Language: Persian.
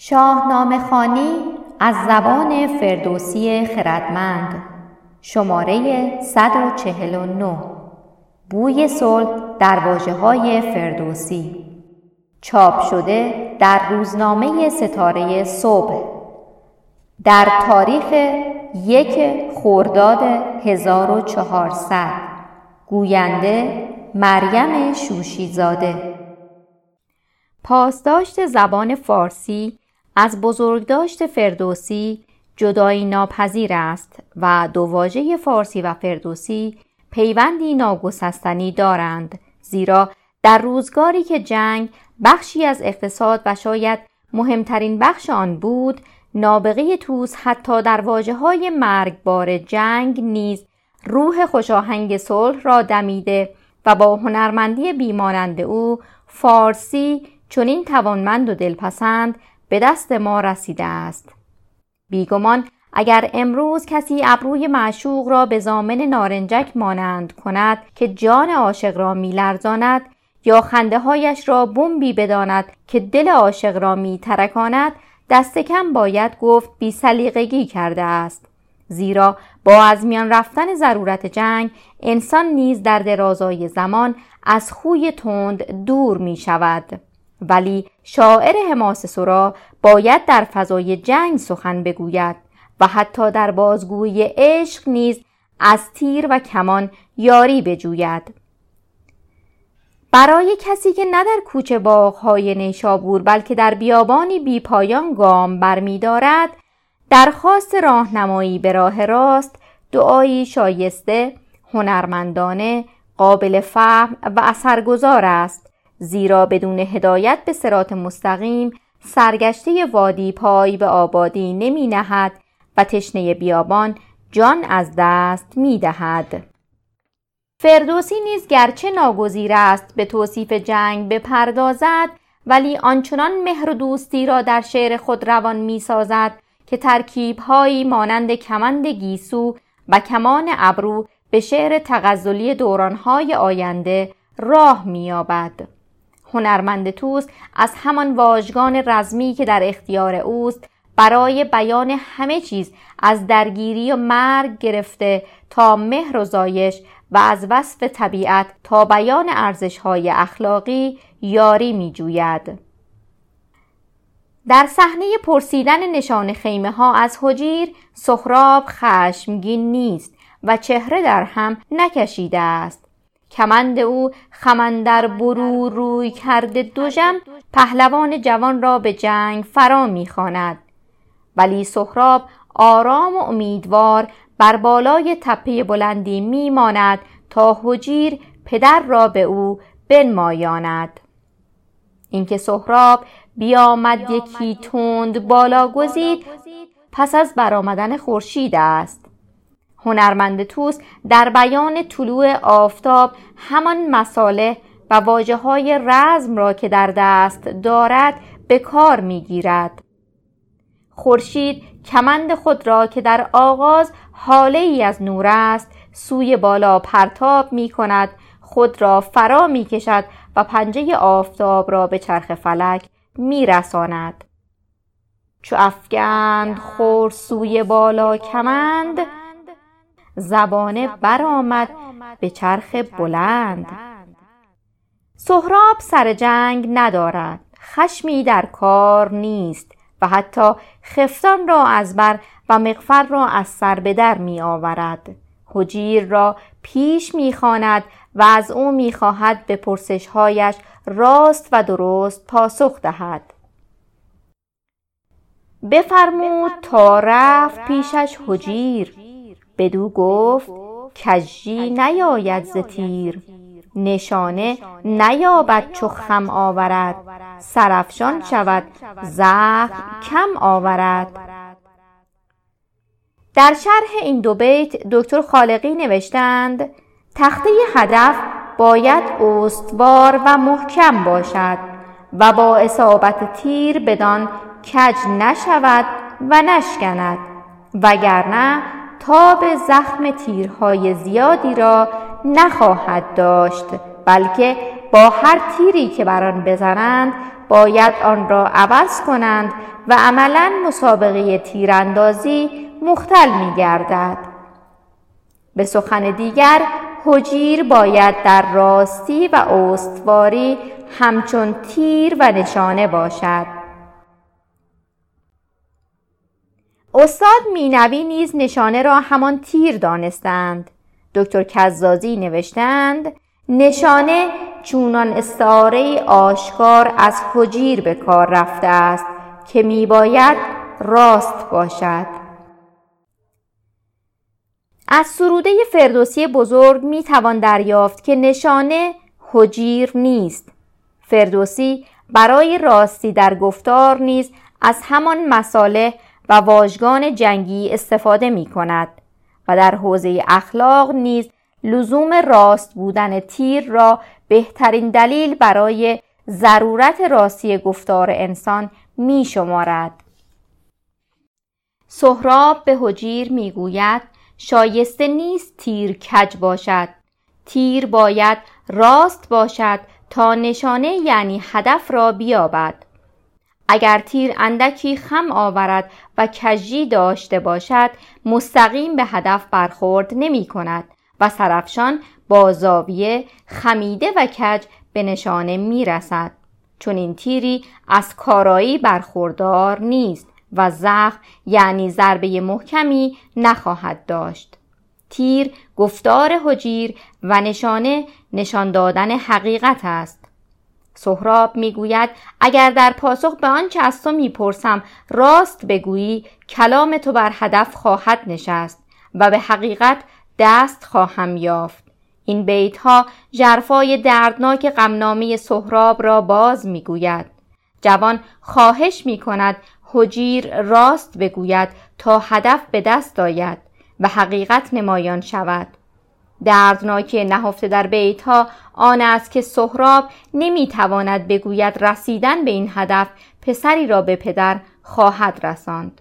شاهنامه خانی از زبان فردوسی خردمند شماره 149 بوی صلح در واجه های فردوسی. چاپ شده در روزنامه ستاره صبح. در تاریخ یک خورداد 1400 گوینده مریم شوشیزاده. پاسداشت زبان فارسی از بزرگداشت فردوسی جدایی ناپذیر است و دو واژه فارسی و فردوسی پیوندی ناگسستنی دارند زیرا در روزگاری که جنگ بخشی از اقتصاد و شاید مهمترین بخش آن بود نابغه توس حتی در واجه های مرگبار جنگ نیز روح خوشاهنگ صلح را دمیده و با هنرمندی بیمانند او فارسی چنین توانمند و دلپسند به دست ما رسیده است. بیگمان اگر امروز کسی ابروی معشوق را به زامن نارنجک مانند کند که جان عاشق را میلرزاند یا خنده هایش را بمبی بداند که دل عاشق را می ترکاند دست کم باید گفت بی سلیقگی کرده است. زیرا با از میان رفتن ضرورت جنگ انسان نیز در درازای زمان از خوی تند دور می شود ولی شاعر حماس سرا باید در فضای جنگ سخن بگوید و حتی در بازگوی عشق نیز از تیر و کمان یاری بجوید. برای کسی که نه در کوچه باغهای نیشابور بلکه در بیابانی بی پایان گام برمیدارد درخواست راهنمایی به راه راست دعایی شایسته هنرمندانه قابل فهم و اثرگذار است. زیرا بدون هدایت به سرات مستقیم سرگشته وادی پای به آبادی نمی نهد و تشنه بیابان جان از دست می دهد. فردوسی نیز گرچه ناگزیر است به توصیف جنگ بپردازد ولی آنچنان مهر و دوستی را در شعر خود روان می سازد که ترکیبهایی مانند کمند گیسو و کمان ابرو به شعر تغزلی دورانهای آینده راه مییابد. هنرمند توس از همان واژگان رزمی که در اختیار اوست برای بیان همه چیز از درگیری و مرگ گرفته تا مهر و زایش و از وصف طبیعت تا بیان ارزش‌های اخلاقی یاری می جوید. در صحنه پرسیدن نشان خیمه ها از حجیر سخراب خشمگین نیست و چهره در هم نکشیده است کمند او خمندر برو روی کرده دوژم پهلوان جوان را به جنگ فرا می‌خواند. ولی سهراب آرام و امیدوار بر بالای تپه بلندی میماند تا حجیر پدر را به او بنمایاند. اینکه سهراب بیامد یکی تند بالا گزید پس از برآمدن خورشید است. هنرمند توس در بیان طلوع آفتاب همان مساله و واجه های رزم را که در دست دارد به کار می گیرد. خورشید کمند خود را که در آغاز حاله ای از نور است سوی بالا پرتاب می کند خود را فرا می کشد و پنجه آفتاب را به چرخ فلک می رساند. چو افگند خور سوی بالا کمند زبانه برآمد به چرخ بلند. سهراب سر جنگ ندارد. خشمی در کار نیست و حتی خفتان را از بر و مغفر را از سر به در می آورد. حجیر را پیش می خاند و از او می خواهد به پرسشهایش راست و درست پاسخ دهد. بفرمود تا رفت پیشش حجیر بدو گفت کژی نیاید ز تیر. نشانه نیابد چو خم آورد. سرافشان شود زخم کم آورد. در شرح این دو بیت دکتر خالقی نوشتند تخته هدف باید استوار و محکم باشد و با اصابت تیر بدان کج نشود و نشکند. وگرنه تاب زخم تیرهای زیادی را نخواهد داشت بلکه با هر تیری که بر آن بزنند باید آن را عوض کنند و عملا مسابقه تیراندازی مختل می گردد. به سخن دیگر حجیر باید در راستی و استواری همچون تیر و نشانه باشد استاد مینوی نیز نشانه را همان تیر دانستند. دکتر کزازی نوشتند نشانه چونان استعاره آشکار از حجیر به کار رفته است که میباید راست باشد. از سروده فردوسی بزرگ می توان دریافت که نشانه حجیر نیست. فردوسی برای راستی در گفتار نیز از همان مساله و واژگان جنگی استفاده می کند و در حوزه اخلاق نیز لزوم راست بودن تیر را بهترین دلیل برای ضرورت راستی گفتار انسان می شمارد. سهراب به حجیر می گوید شایسته نیست تیر کج باشد تیر باید راست باشد تا نشانه یعنی هدف را بیابد اگر تیر اندکی خم آورد و کجی داشته باشد مستقیم به هدف برخورد نمی کند و سرفشان با زاویه خمیده و کج به نشانه می رسد. چون این تیری از کارایی برخوردار نیست و زخم یعنی ضربه محکمی نخواهد داشت. تیر گفتار حجیر و نشانه نشان دادن حقیقت است. سهراب می‌گوید اگر در پاسخ به آنچه از تو می‌پرسم راست بگویی کلام تو بر هدف خواهد نشست و به حقیقت دست خواهم یافت. این بیت ها جرفای دردناک غمنامه سهراب را باز می‌گوید. جوان خواهش می کند حجیر راست بگوید تا هدف به دست آید و حقیقت نمایان شود. دردناکی نهفته در بیت ها آن است که سهراب نمی‌تواند بگوید رسیدن به این هدف پسری را به پدر خواهد رساند.